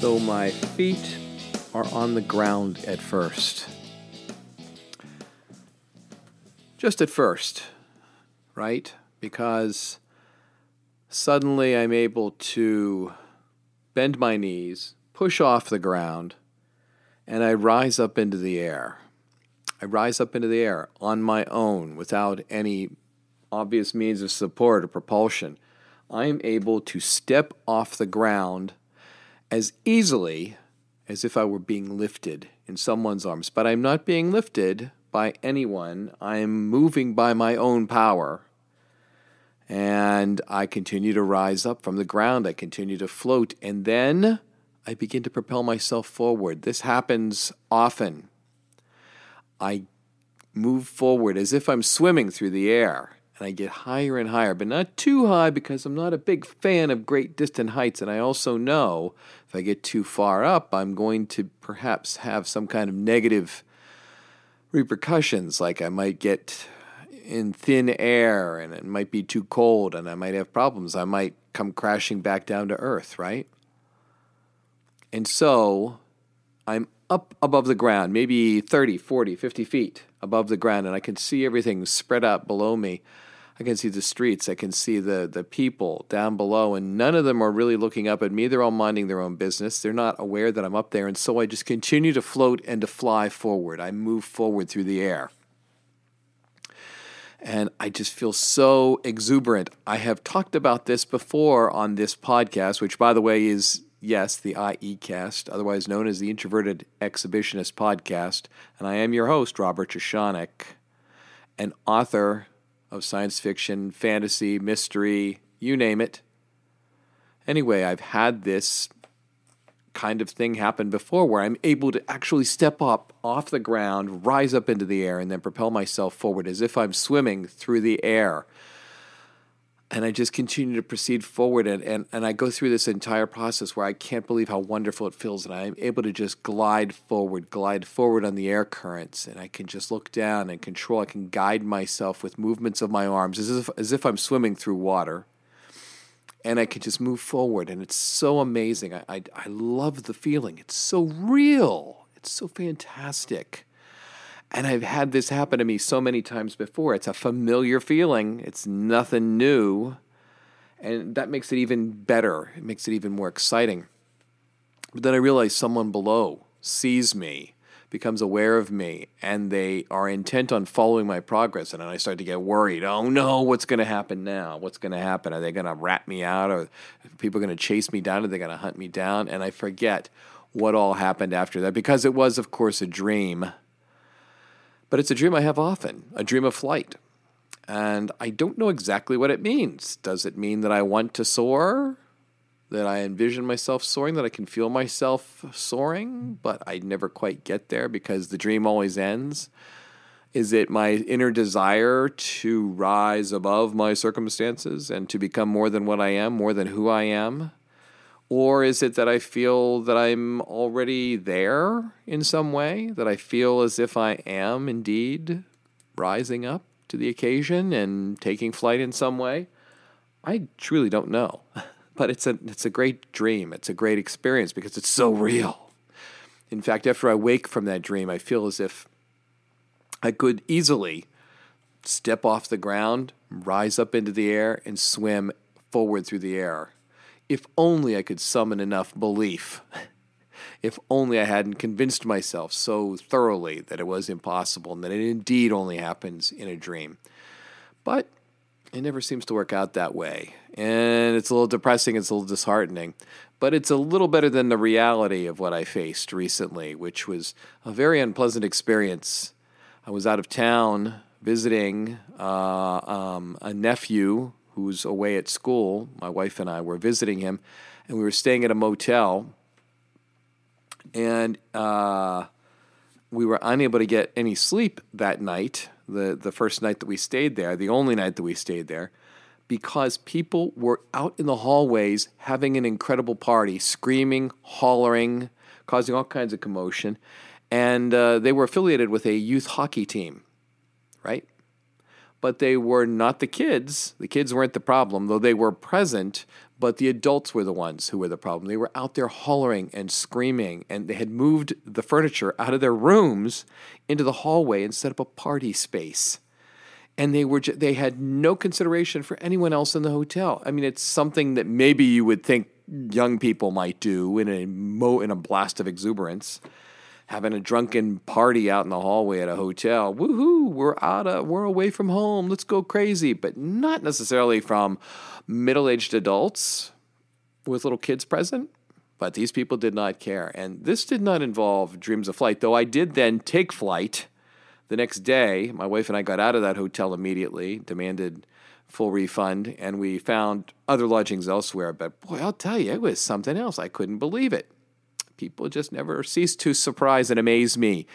So my feet are on the ground at first. Just at first, right? Because suddenly I'm able to bend my knees, push off the ground, and I rise up into the air. I rise up into the air on my own without any obvious means of support or propulsion. I am able to step off the ground as easily as if I were being lifted in someone's arms. But I'm not being lifted by anyone, I'm moving by my own power. And I continue to rise up from the ground. I continue to float. And then I begin to propel myself forward. This happens often. I move forward as if I'm swimming through the air and I get higher and higher, but not too high because I'm not a big fan of great distant heights. And I also know if I get too far up, I'm going to perhaps have some kind of negative repercussions, like I might get in thin air and it might be too cold and I might have problems. I might come crashing back down to earth, right? And so I'm up above the ground, maybe 30, 40, 50 feet above the ground, and I can see everything spread out below me. I can see the streets. I can see the, the people down below, and none of them are really looking up at me. They're all minding their own business. They're not aware that I'm up there. And so I just continue to float and to fly forward. I move forward through the air. And I just feel so exuberant. I have talked about this before on this podcast, which, by the way, is yes, the IEcast, otherwise known as the Introverted Exhibitionist Podcast. And I am your host, Robert Jeschonek, an author of science fiction, fantasy, mystery, you name it. Anyway, I've had this kind of thing happen before where I'm able to actually step up off the ground, rise up into the air, and then propel myself forward as if I'm swimming through the air and I just continue to proceed forward and, and, and I go through this entire process where I can't believe how wonderful it feels and I'm able to just glide forward, glide forward on the air currents and I can just look down and control. I can guide myself with movements of my arms as if as if I'm swimming through water. And I can just move forward and it's so amazing. I, I, I love the feeling. It's so real. It's so fantastic. And I've had this happen to me so many times before. It's a familiar feeling, it's nothing new. And that makes it even better. It makes it even more exciting. But then I realize someone below sees me, becomes aware of me, and they are intent on following my progress. And then I start to get worried. Oh no, what's going to happen now? What's going to happen? Are they going to rat me out? Or people going to chase me down? Are they going to hunt me down? And I forget what all happened after that because it was, of course, a dream but it's a dream I have often, a dream of flight. And I don't know exactly what it means. Does it mean that I want to soar? That I envision myself soaring, that I can feel myself soaring, but I never quite get there because the dream always ends? Is it my inner desire to rise above my circumstances and to become more than what I am, more than who I am? Or is it that I feel that I'm already there in some way? That I feel as if I am indeed rising up to the occasion and taking flight in some way? I truly don't know. But it's a, it's a great dream. It's a great experience because it's so real. In fact, after I wake from that dream, I feel as if I could easily step off the ground, rise up into the air, and swim forward through the air if only I could summon enough belief. if only I hadn't convinced myself so thoroughly that it was impossible and that it indeed only happens in a dream. But it never seems to work out that way. And it's a little depressing, it's a little disheartening. But it's a little better than the reality of what I faced recently, which was a very unpleasant experience. I was out of town visiting uh, um, a nephew who's away at school. My wife and I were visiting him, and we were staying at a motel, and uh, we were unable to get any sleep that night. The the first night that we stayed there, the only night that we stayed there, because people were out in the hallways having an incredible party, screaming, hollering, causing all kinds of commotion, and uh, they were affiliated with a youth hockey team, right? But they were not the kids. The kids weren't the problem, though they were present, But the adults were the ones who were the problem. They were out there hollering and screaming, and they had moved the furniture out of their rooms into the hallway and set up a party space. And they were they had no consideration for anyone else in the hotel. I mean, it's something that maybe you would think young people might do in a mo in a blast of exuberance having a drunken party out in the hallway at a hotel. Woohoo, we're out of, we're away from home. Let's go crazy. But not necessarily from middle aged adults with little kids present. But these people did not care. And this did not involve dreams of flight, though I did then take flight the next day. My wife and I got out of that hotel immediately, demanded full refund, and we found other lodgings elsewhere. But boy, I'll tell you, it was something else. I couldn't believe it people just never cease to surprise and amaze me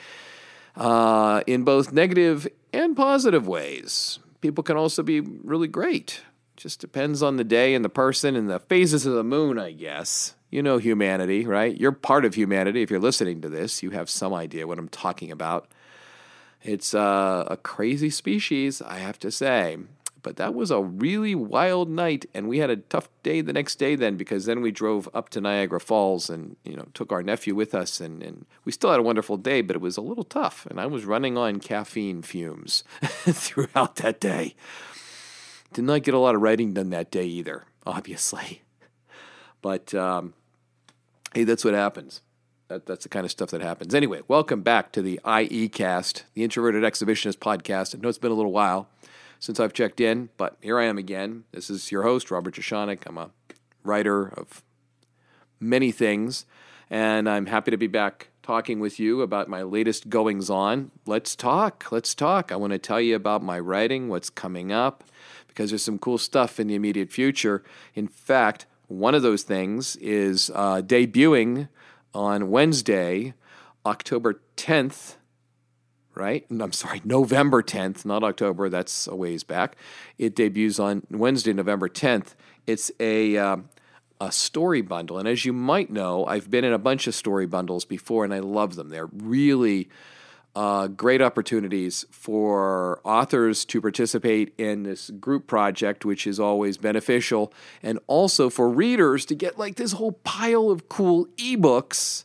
uh, in both negative and positive ways. People can also be really great. Just depends on the day and the person and the phases of the moon, I guess. You know humanity, right? You're part of humanity. If you're listening to this, you have some idea what I'm talking about. It's uh, a crazy species, I have to say. But that was a really wild night, and we had a tough day the next day then because then we drove up to Niagara Falls and you know took our nephew with us, and, and we still had a wonderful day, but it was a little tough, and I was running on caffeine fumes throughout that day. Did not get a lot of writing done that day either, obviously, but um, hey, that's what happens. That, that's the kind of stuff that happens. Anyway, welcome back to the IE Cast, the Introverted Exhibitionist podcast. I know it's been a little while since I've checked in, but here I am again. This is your host, Robert Jeschonek. I'm a writer of many things, and I'm happy to be back talking with you about my latest goings on. Let's talk. Let's talk. I want to tell you about my writing, what's coming up, because there's some cool stuff in the immediate future. In fact, one of those things is uh, debuting on Wednesday, October 10th right? I'm sorry, November 10th, not October. That's a ways back. It debuts on Wednesday, November 10th. It's a uh, a story bundle, and as you might know, I've been in a bunch of story bundles before, and I love them. They're really uh, great opportunities for authors to participate in this group project, which is always beneficial, and also for readers to get like this whole pile of cool ebooks,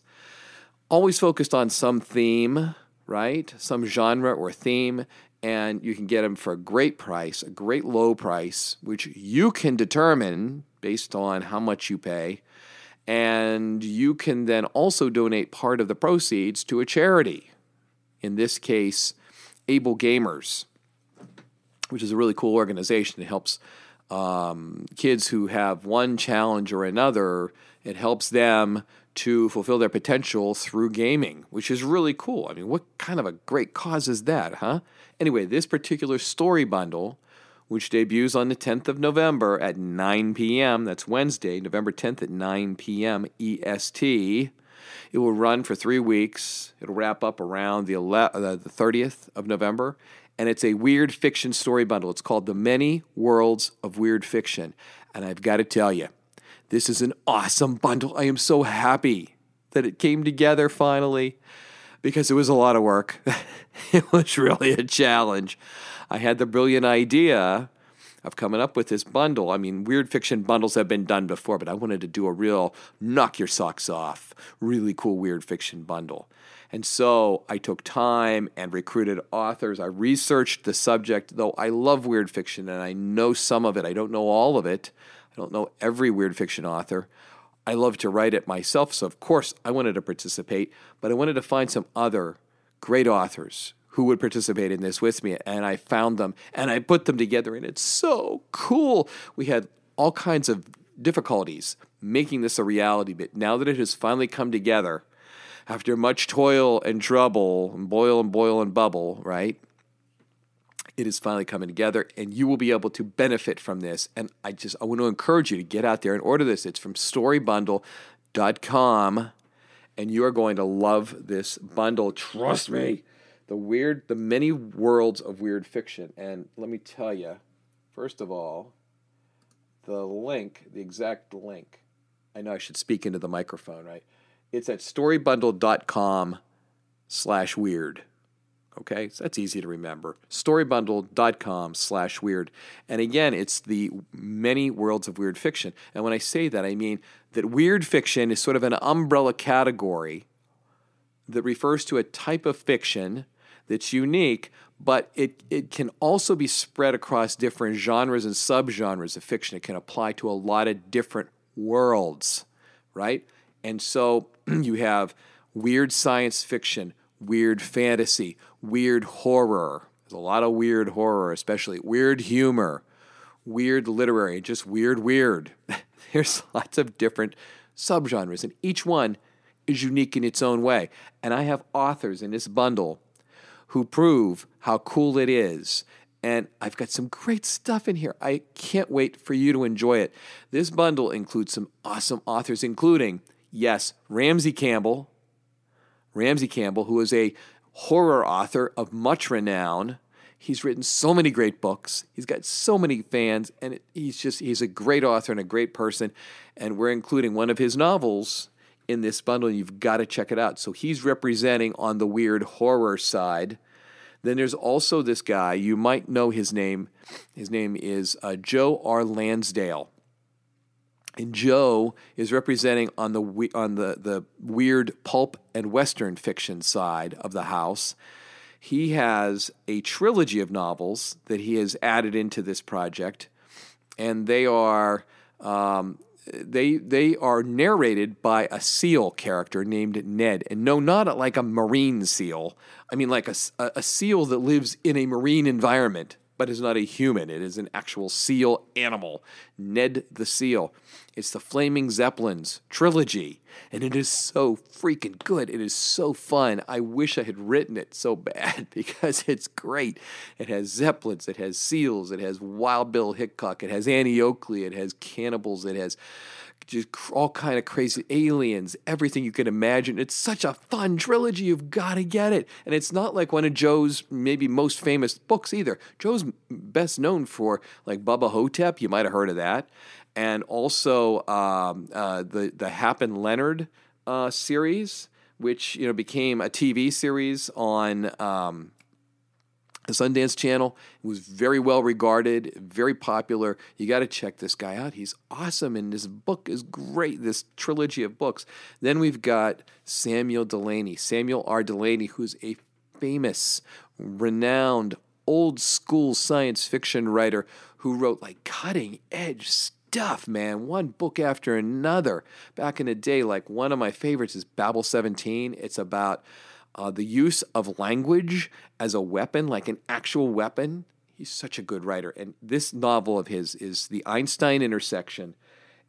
always focused on some theme right? Some genre or theme, and you can get them for a great price, a great low price, which you can determine based on how much you pay. And you can then also donate part of the proceeds to a charity. In this case, Able Gamers, which is a really cool organization. It helps um, kids who have one challenge or another, it helps them to fulfill their potential through gaming, which is really cool. I mean, what kind of a great cause is that, huh? Anyway, this particular story bundle, which debuts on the 10th of November at 9 p.m., that's Wednesday, November 10th at 9 p.m. EST. It will run for three weeks. It'll wrap up around the, 11th, uh, the 30th of November. And it's a weird fiction story bundle. It's called The Many Worlds of Weird Fiction. And I've got to tell you, this is an awesome bundle. I am so happy that it came together finally because it was a lot of work. it was really a challenge. I had the brilliant idea of coming up with this bundle. I mean, weird fiction bundles have been done before, but I wanted to do a real knock your socks off, really cool weird fiction bundle. And so I took time and recruited authors. I researched the subject, though I love weird fiction and I know some of it. I don't know all of it. I don't know every weird fiction author. I love to write it myself, so of course I wanted to participate, but I wanted to find some other great authors who would participate in this with me, and I found them and I put them together, and it's so cool. We had all kinds of difficulties making this a reality, but now that it has finally come together, after much toil and trouble, and boil and boil and bubble, right? It is finally coming together and you will be able to benefit from this. And I just I want to encourage you to get out there and order this. It's from storybundle.com and you are going to love this bundle. Trust me. The weird the many worlds of weird fiction. And let me tell you, first of all, the link, the exact link. I know I should speak into the microphone, right? It's at storybundle.com slash weird. Okay, so that's easy to remember. Storybundle.com slash weird. And again, it's the many worlds of weird fiction. And when I say that, I mean that weird fiction is sort of an umbrella category that refers to a type of fiction that's unique, but it, it can also be spread across different genres and subgenres of fiction. It can apply to a lot of different worlds, right? And so you have weird science fiction, weird fantasy, weird horror. There's a lot of weird horror, especially weird humor, weird literary, just weird, weird. There's lots of different subgenres, and each one is unique in its own way. And I have authors in this bundle who prove how cool it is. And I've got some great stuff in here. I can't wait for you to enjoy it. This bundle includes some awesome authors, including, yes, Ramsey Campbell. Ramsey Campbell, who is a horror author of much renown. He's written so many great books. He's got so many fans, and he's just he's a great author and a great person. And we're including one of his novels in this bundle. You've got to check it out. So he's representing on the weird horror side. Then there's also this guy. You might know his name. His name is uh, Joe R. Lansdale. And Joe is representing on the on the, the weird pulp and western fiction side of the house. He has a trilogy of novels that he has added into this project, and they are um, they they are narrated by a seal character named Ned, and no, not like a marine seal. I mean, like a, a seal that lives in a marine environment, but is not a human. It is an actual seal animal, Ned the Seal. It's the Flaming Zeppelins trilogy, and it is so freaking good. It is so fun. I wish I had written it so bad because it's great. It has Zeppelins, it has seals, it has Wild Bill Hickok, it has Annie Oakley, it has cannibals, it has just all kind of crazy aliens, everything you can imagine. It's such a fun trilogy. You've got to get it. And it's not like one of Joe's maybe most famous books either. Joe's best known for like Bubba Ho-Tep. You might have heard of that. And also um, uh, the the Hap and Leonard uh, series, which you know became a TV series on um, the Sundance Channel. It was very well regarded, very popular. You got to check this guy out. He's awesome, and this book is great. This trilogy of books. Then we've got Samuel Delany, Samuel R. Delany, who's a famous, renowned, old school science fiction writer who wrote like cutting edge stuff, man. One book after another. Back in the day, like one of my favorites is Babel 17. It's about uh, the use of language as a weapon, like an actual weapon. He's such a good writer. And this novel of his is The Einstein Intersection.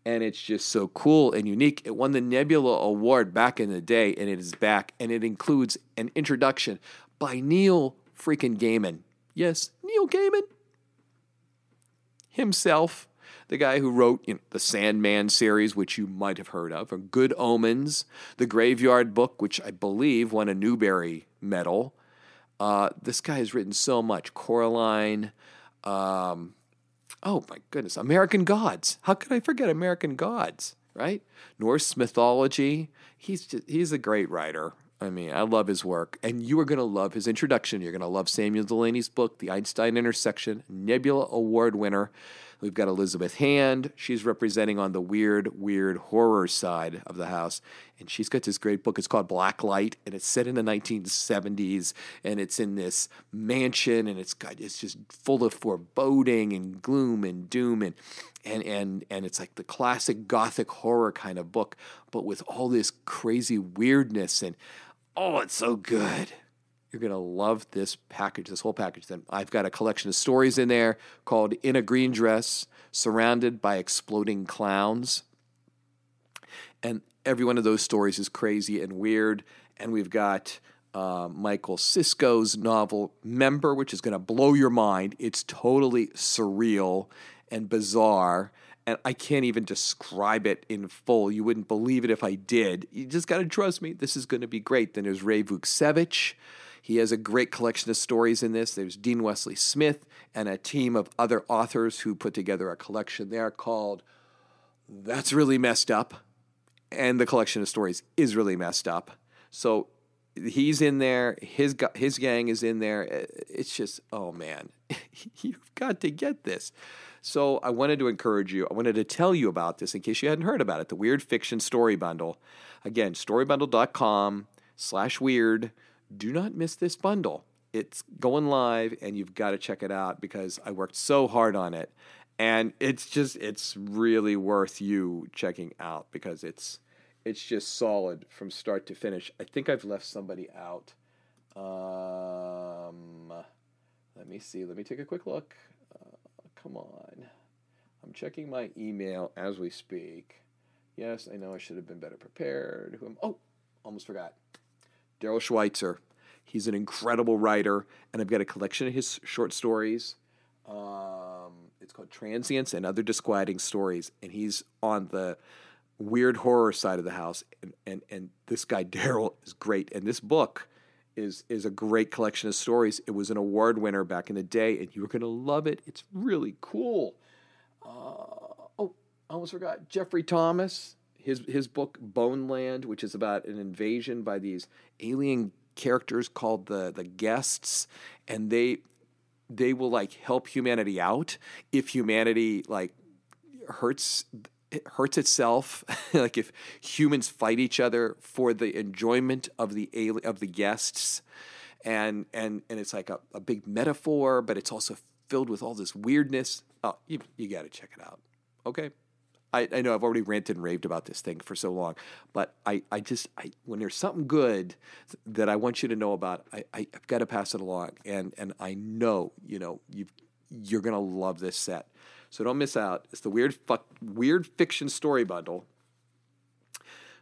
And it's just so cool and unique. It won the Nebula Award back in the day, and it is back. And it includes an introduction by Neil freaking Gaiman. Yes, Neil Gaiman himself the guy who wrote you know, the Sandman series, which you might have heard of, or Good Omens, the Graveyard Book, which I believe won a Newbery Medal. Uh, this guy has written so much. Coraline. Um, oh my goodness, American Gods. How could I forget American Gods? Right? Norse mythology. He's just, he's a great writer. I mean, I love his work, and you are going to love his introduction. You're going to love Samuel Delany's book, The Einstein Intersection, Nebula Award winner. We've got Elizabeth Hand. She's representing on the weird, weird horror side of the house. And she's got this great book. It's called Black Light, and it's set in the 1970s. And it's in this mansion, and it's got it's just full of foreboding and gloom and doom and and and and it's like the classic gothic horror kind of book, but with all this crazy weirdness and oh, it's so good. You're going to love this package, this whole package. Then I've got a collection of stories in there called In a Green Dress, Surrounded by Exploding Clowns. And every one of those stories is crazy and weird. And we've got uh, Michael Cisco's novel Member, which is going to blow your mind. It's totally surreal and bizarre. And I can't even describe it in full. You wouldn't believe it if I did. You just got to trust me. This is going to be great. Then there's Ray Vukcevich. He has a great collection of stories in this. There's Dean Wesley Smith and a team of other authors who put together a collection there called That's Really Messed Up. And the collection of stories is really messed up. So he's in there. His his gang is in there. It's just oh man, you've got to get this. So I wanted to encourage you. I wanted to tell you about this in case you hadn't heard about it. The Weird Fiction Story Bundle. Again, storybundle.com slash weird. Do not miss this bundle. It's going live and you've got to check it out because I worked so hard on it. And it's just it's really worth you checking out because it's it's just solid from start to finish. I think I've left somebody out. Um, let me see. Let me take a quick look. Uh, come on. I'm checking my email as we speak. Yes, I know I should have been better prepared. Who am? Oh, almost forgot. Darrell Schweitzer. He's an incredible writer, and I've got a collection of his short stories. Um, it's called Transients and Other Disquieting Stories, and he's on the weird horror side of the house. And and, and this guy Darrell is great. And this book is is a great collection of stories. It was an award winner back in the day, and you're going to love it. It's really cool. Uh, oh, I almost forgot Jeffrey Thomas. His his book Boneland, which is about an invasion by these alien characters called the the guests, and they they will like help humanity out if humanity like hurts it hurts itself. Like if humans fight each other for the enjoyment of the ali- of the guests. And and and it's like a, a big metaphor but it's also filled with all this weirdness. Oh you, you got to check it out. Okay I, I know I've already ranted and raved about this thing for so long, but I, I just I, when there's something good that I want you to know about, I, I have got to pass it along, and and I know you know you you're gonna love this set. So don't miss out. It's the Weird Fuck Weird Fiction Story Bundle.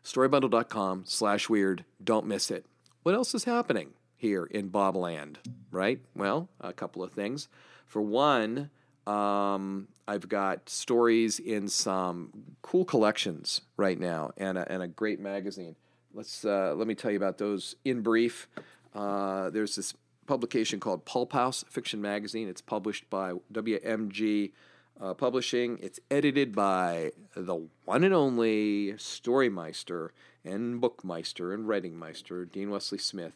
Storybundle.com slash weird. Don't miss it. What else is happening here in Bobland? Right? Well, a couple of things. For one, um, I've got stories in some cool collections right now, and a, and a great magazine. Let's uh, let me tell you about those in brief. Uh, there's this publication called Pulp House Fiction Magazine. It's published by WMG uh, Publishing. It's edited by the one and only Storymeister and Bookmeister and Writingmeister, Dean Wesley Smith.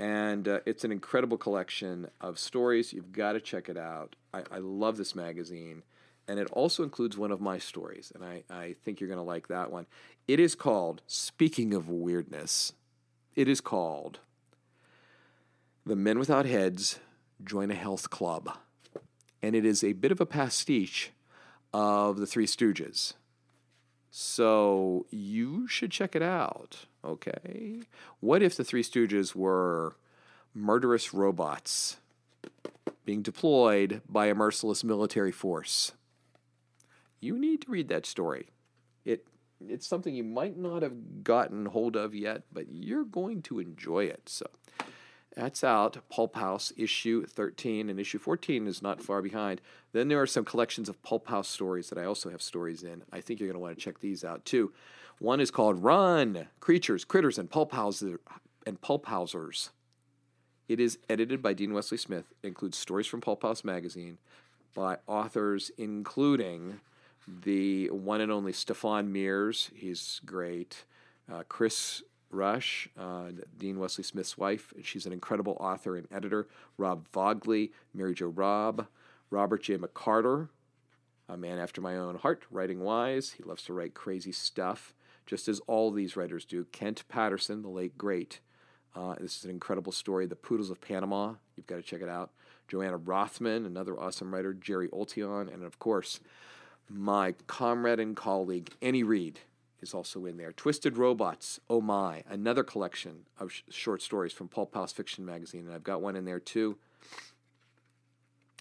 And uh, it's an incredible collection of stories. You've got to check it out. I, I love this magazine. And it also includes one of my stories. And I, I think you're going to like that one. It is called, speaking of weirdness, it is called The Men Without Heads Join a Health Club and it is a bit of a pastiche of the Three Stooges. So you should check it out, okay? What if the Three Stooges were murderous robots being deployed by a merciless military force? You need to read that story. It it's something you might not have gotten hold of yet, but you're going to enjoy it. So that's out. Pulp House issue 13 and issue 14 is not far behind. Then there are some collections of Pulp House stories that I also have stories in. I think you're going to want to check these out too. One is called Run Creatures, Critters, and Pulp Houses and Pulp Housers. It is edited by Dean Wesley Smith. It includes stories from Pulp House magazine by authors including the one and only Stefon Mears. He's great. Uh, Kris Rusch, uh, Dean Wesley Smith's wife. She's an incredible author and editor. Rob Vogley, Mary Jo Rabe, Robert J. McCarter, a man after my own heart, writing wise. He loves to write crazy stuff, just as all these writers do. Kent Patterson, the late great. Uh, this is an incredible story. The Poodles of Panama. You've got to check it out. Joanna Rothman, another awesome writer. Jerry Oltion, and of course, my comrade and colleague, Annie Reed is also in there. Twisted Robots, Oh My, another collection of sh- short stories from Pulp House Fiction Magazine, and I've got one in there too.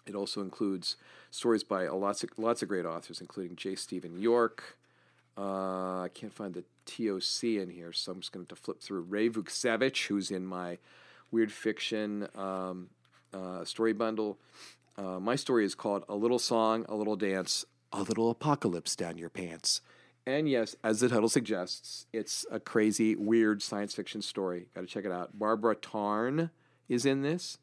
It also includes stories by lots of, lots of great authors, including J. Steven York. Uh, I can't find the TOC in here, so I'm just going to flip through. Ray Vukcevich, who's in my weird fiction um, uh, story bundle. Uh, my story is called A Little Song, A Little Dance, A Little Apocalypse Down Your Pants. And yes, as the title suggests, it's a crazy, weird science fiction story. Got to check it out. Barbara Tarn is in this.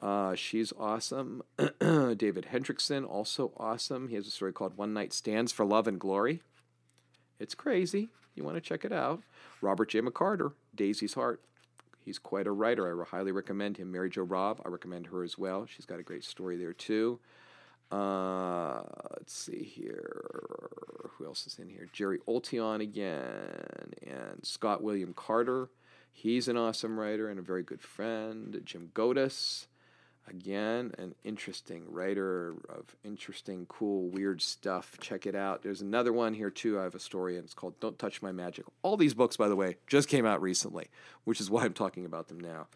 Uh, she's awesome. David Hendrickson, also awesome. He has a story called One Night Stands for Love and Glory. It's crazy. You want to check it out. Robert J. McCarter, Daisy's Heart. He's quite a writer. I highly recommend him. Mary Jo Rabe, I recommend her as well. She's got a great story there too. Uh, let's see here. Who else is in here? Jerry Oltion again, and Scott William Carter. He's an awesome writer and a very good friend. Jim Gotaas, again, an interesting writer of interesting, cool, weird stuff. Check it out. There's another one here too. I have a story, and it's called "Don't Touch My Magic." All these books, by the way, just came out recently, which is why I'm talking about them now.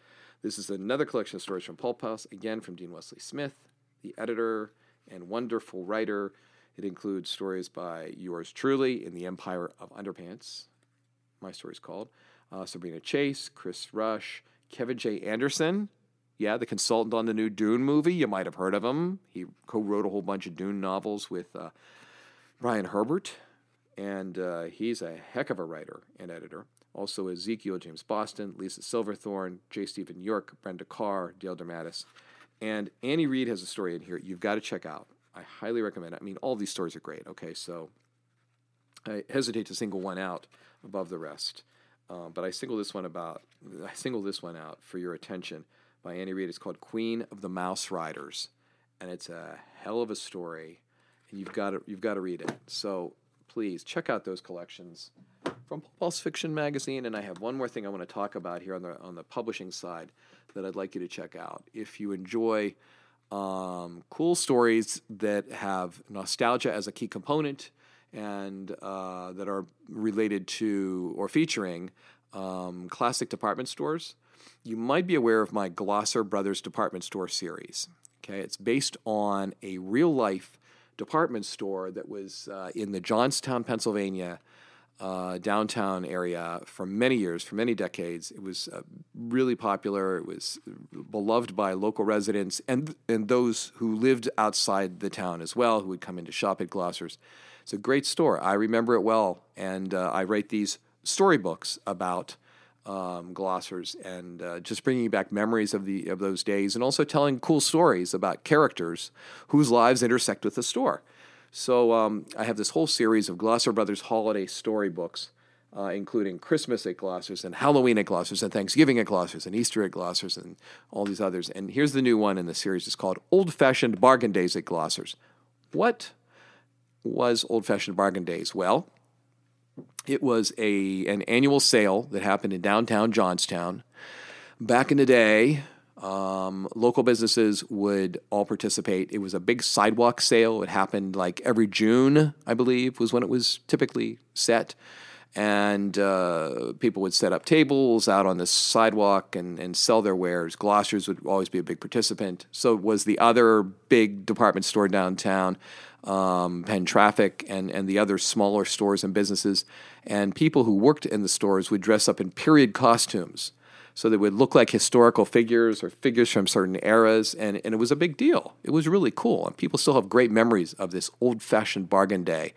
This is another collection of stories from Pulp House, again from Dean Wesley Smith, the editor and wonderful writer. It includes stories by yours truly in the Empire of Underpants. My story's called uh, Sabrina Chase, Kris Rusch, Kevin J. Anderson. Yeah, the consultant on the new Dune movie. You might have heard of him. He co-wrote a whole bunch of Dune novels with uh, Brian Herbert, and uh, he's a heck of a writer and editor. Also, Ezekiel James Boston, Lisa Silverthorne, J. Steven York, Brenda Carr, Dale DeMatteis. And Annie Reed has a story in here you've got to check out. I highly recommend it. I mean, all these stories are great. Okay, so I hesitate to single one out above the rest, uh, but I single this one about. I single this one out for your attention by Annie Reed. It's called Queen of the Mouse Riders, and it's a hell of a story, and you've got to you've got to read it. So please check out those collections from Pulse Fiction Magazine. And I have one more thing I want to talk about here on the on the publishing side that I'd like you to check out. If you enjoy um, cool stories that have nostalgia as a key component and uh, that are related to or featuring um, classic department stores, you might be aware of my Glosser Brothers department store series. Okay, it's based on a real life department store that was uh, in the Johnstown, Pennsylvania uh, downtown area for many years, for many decades. It was uh, really popular. It was beloved by local residents and and those who lived outside the town as well, who would come in to shop at Glosser's. It's a great store. I remember it well, and uh, I write these storybooks about um, Glosser's and uh, just bringing back memories of the of those days, and also telling cool stories about characters whose lives intersect with the store. So um, I have this whole series of Glosser Brothers holiday storybooks, uh, including Christmas at Glosser's and Halloween at Glosser's and Thanksgiving at Glosser's and Easter at Glosser's and all these others. And here's the new one in the series. It's called Old Fashioned Bargain Days at Glosser's. What was Old Fashioned Bargain Days? Well, it was a an annual sale that happened in downtown Johnstown. Back in the day, um, local businesses would all participate. It was a big sidewalk sale. It happened like every June, I believe, was when it was typically set. And uh, people would set up tables out on the sidewalk and, and sell their wares. Glosser's would always be a big participant. So was the other big department store downtown, um, Penn Traffic, and, and the other smaller stores and businesses. And people who worked in the stores would dress up in period costumes so they would look like historical figures or figures from certain eras, and, and it was a big deal. It was really cool, and people still have great memories of this old-fashioned bargain day,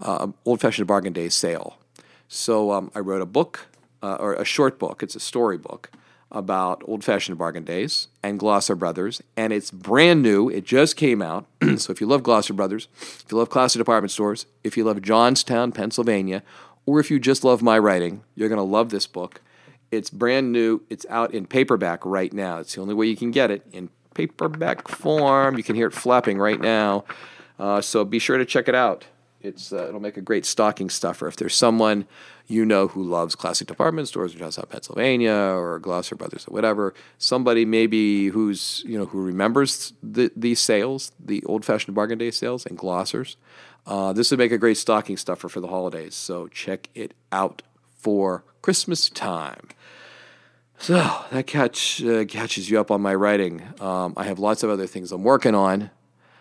uh, old-fashioned bargain day sale. So um, I wrote a book, uh, or a short book. It's a story book about old-fashioned bargain days and Glosser Brothers, and it's brand new. It just came out. so if you love Glosser Brothers, if you love classic department stores, if you love Johnstown, Pennsylvania, or if you just love my writing, you're going to love this book. It's brand new. It's out in paperback right now. It's the only way you can get it in paperback form. You can hear it flapping right now. Uh, so be sure to check it out. It's uh, it'll make a great stocking stuffer. If there's someone you know who loves classic department stores in Johnstown, Pennsylvania, or Glosser Brothers or whatever, somebody maybe who's you know who remembers the, these sales, the old-fashioned bargain day sales and Glossers, uh, this would make a great stocking stuffer for the holidays. So check it out for Christmas time. So that catch uh, catches you up on my writing. Um, I have lots of other things I'm working on,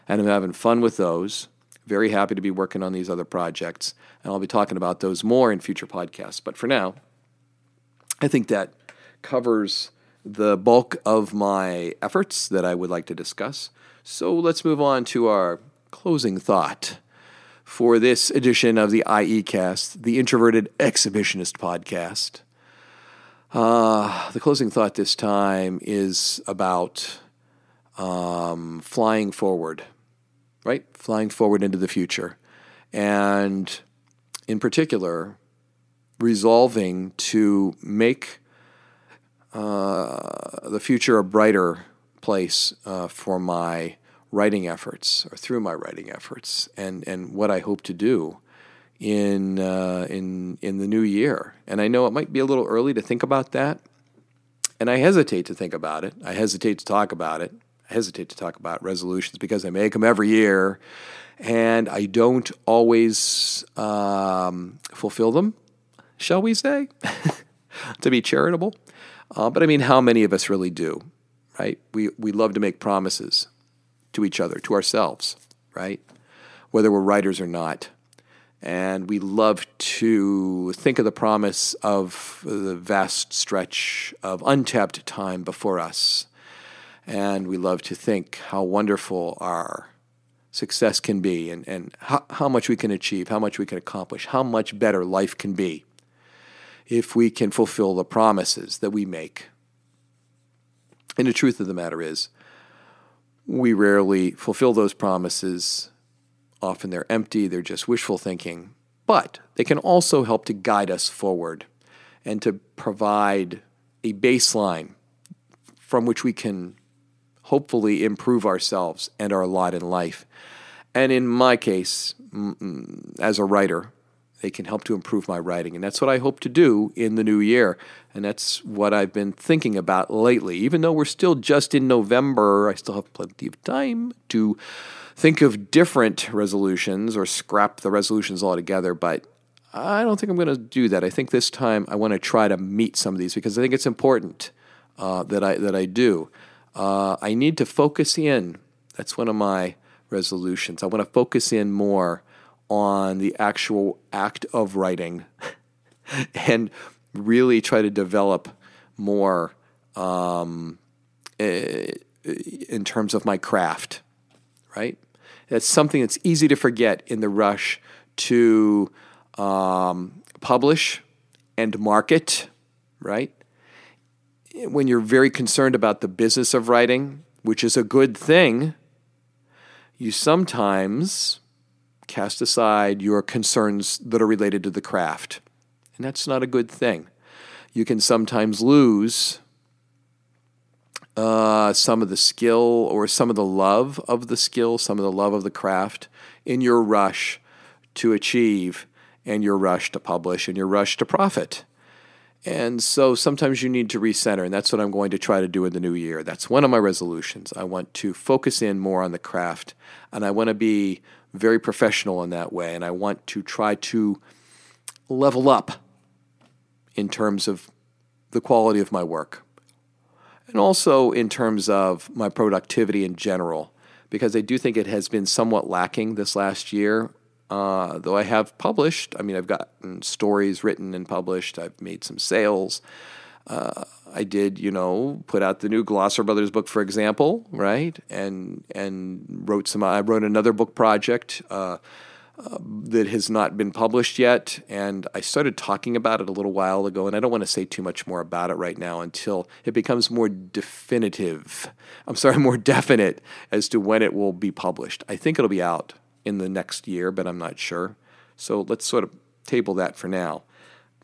and I'm having fun with those. Very happy to be working on these other projects, and I'll be talking about those more in future podcasts. But for now, I think that covers the bulk of my efforts that I would like to discuss. So let's move on to our closing thought for this edition of the IE Cast, the Introverted Exhibitionist Podcast. Uh, the closing thought this time is about um, flying forward, right? Flying forward into the future. And in particular, resolving to make uh, the future a brighter place uh, for my writing efforts or through my writing efforts and, and what I hope to do in, uh, in, in the new year. And I know it might be a little early to think about that. And I hesitate to think about it. I hesitate to talk about it. I hesitate to talk about resolutions because I make them every year and I don't always um, fulfill them, shall we say, to be charitable. Uh, but I mean, how many of us really do, right? We, we love to make promises to each other, to ourselves, right? Whether we're writers or not. And we love to think of the promise of the vast stretch of untapped time before us. And we love to think how wonderful our success can be and, and how, how much we can achieve, how much we can accomplish, how much better life can be if we can fulfill the promises that we make. And the truth of the matter is, we rarely fulfill those promises. Often they're empty, they're just wishful thinking, but they can also help to guide us forward and to provide a baseline from which we can hopefully improve ourselves and our lot in life. And in my case, as a writer, they can help to improve my writing. And that's what I hope to do in the new year. And that's what I've been thinking about lately. Even though we're still just in November, I still have plenty of time to think of different resolutions or scrap the resolutions altogether. But I don't think I'm going to do that. I think this time I want to try to meet some of these because I think it's important uh, that I that I do. Uh, I need to focus in. That's one of my resolutions. I want to focus in more on the actual act of writing and really try to develop more um, eh, in terms of my craft, right? That's something that's easy to forget in the rush to um, publish and market, right? When you're very concerned about the business of writing, which is a good thing, you sometimes cast aside your concerns that are related to the craft. And that's not a good thing. You can sometimes lose uh, some of the skill or some of the love of the skill, some of the love of the craft in your rush to achieve and your rush to publish and your rush to profit. And so sometimes you need to recenter, and that's what I'm going to try to do in the new year. That's one of my resolutions. I want to focus in more on the craft, and I want to be very professional in that way. And I want to try to level up in terms of the quality of my work, and also in terms of my productivity in general, because I do think it has been somewhat lacking this last year. Uh, though I have published, I mean, I've gotten stories written and published, I've made some sales. Uh, I did, you know, put out the new Glosser Brothers book, for example, right? And and wrote some. I wrote another book project uh, uh, that has not been published yet, and I started talking about it a little while ago. And I don't want to say too much more about it right now until it becomes more definitive. I'm sorry, more definite as to when it will be published. I think it'll be out in the next year, but I'm not sure. So let's sort of table that for now.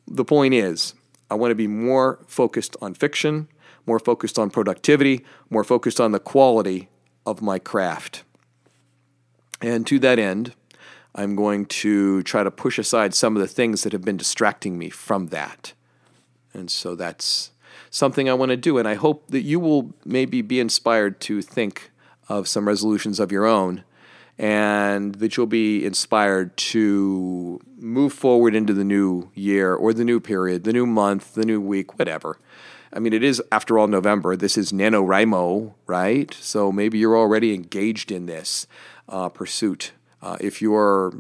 The point is, I want to be more focused on fiction, more focused on productivity, more focused on the quality of my craft. And to that end, I'm going to try to push aside some of the things that have been distracting me from that. And so that's something I want to do. And I hope that you will maybe be inspired to think of some resolutions of your own and that you'll be inspired to move forward into the new year or the new period, the new month, the new week, whatever. I mean, it is, after all, November. This is NaNoWriMo, right? So maybe you're already engaged in this uh, pursuit. Uh, if you're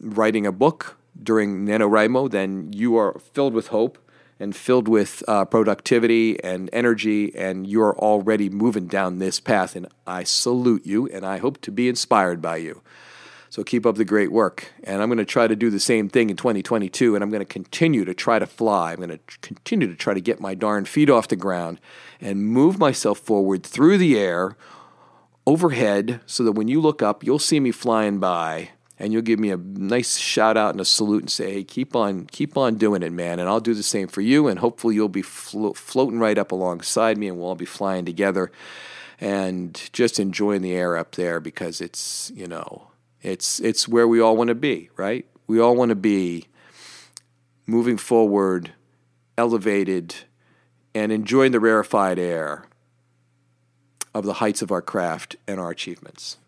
writing a book during NaNoWriMo, then you are filled with hope and filled with uh, productivity and energy, and you're already moving down this path. And I salute you, and I hope to be inspired by you. So keep up the great work. And I'm going to try to do the same thing in 2022, and I'm going to continue to try to fly. I'm going to continue to try to get my darn feet off the ground and move myself forward through the air overhead so that when you look up, you'll see me flying by and you'll give me a nice shout out and a salute and say, "Hey, keep on, keep on doing it, man." And I'll do the same for you, and hopefully you'll be flo- floating right up alongside me, and we'll all be flying together and just enjoying the air up there because it's you know it's it's where we all want to be, right? We all want to be moving forward, elevated, and enjoying the rarefied air of the heights of our craft and our achievements.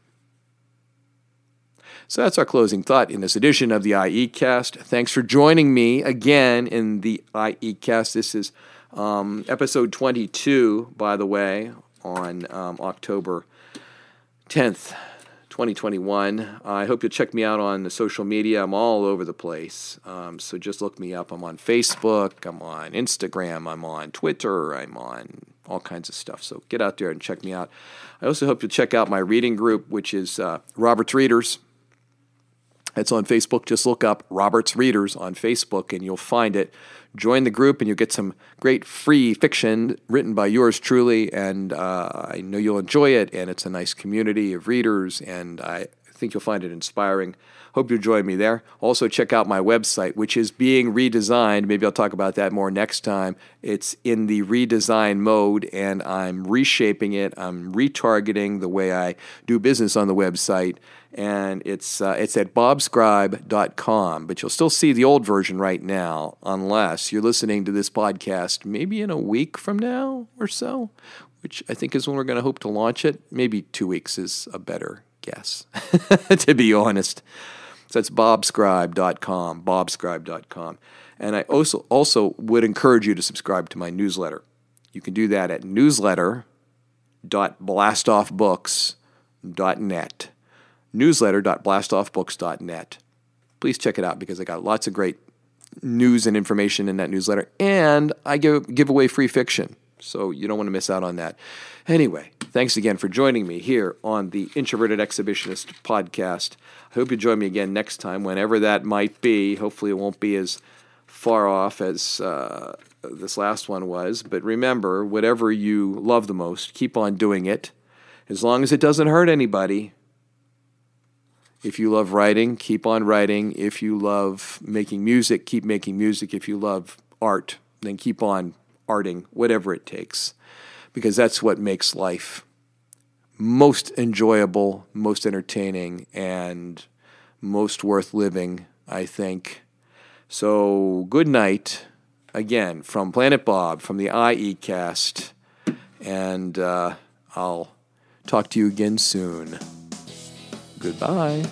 So that's our closing thought in this edition of the IE Cast. Thanks for joining me again in the IE Cast. This is um, episode 22, by the way, on um, October 10th, 2021. I hope you'll check me out on the social media. I'm all over the place. Um, so just look me up. I'm on Facebook, I'm on Instagram, I'm on Twitter, I'm on all kinds of stuff. So get out there and check me out. I also hope you'll check out my reading group, which is uh, Robert's Readers. It's on Facebook. Just look up Robert's Readers on Facebook and you'll find it. Join the group and you'll get some great free fiction written by yours truly. And uh, I know you'll enjoy it. And it's a nice community of readers. And I think you'll find it inspiring. Hope you'll join me there. Also, check out my website, which is being redesigned. Maybe I'll talk about that more next time. It's in the redesign mode, and I'm reshaping it. I'm retargeting the way I do business on the website and it's uh, it's at bobscribe.com. But you'll still see the old version right now, unless you're listening to this podcast maybe in a week from now or so, which I think is when we're going to hope to launch it. Maybe two weeks is a better guess, to be honest. So that's bobscribe.com, bobscribe.com. And I also also would encourage you to subscribe to my newsletter. You can do that at newsletter.blastoffbooks.net newsletter.blastoffbooks.net. Please check it out because I got lots of great news and information in that newsletter. And I give, give away free fiction. So you don't want to miss out on that. Anyway, thanks again for joining me here on the Introverted Exhibitionist podcast. I hope you join me again next time, whenever that might be. Hopefully, it won't be as far off as uh, this last one was. But remember, whatever you love the most, keep on doing it. As long as it doesn't hurt anybody, if you love writing, keep on writing. If you love making music, keep making music. If you love art, then keep on arting, whatever it takes, because that's what makes life most enjoyable, most entertaining, and most worth living, I think. So, good night again from Planet Bob, from the IE cast, and uh, I'll talk to you again soon. Goodbye.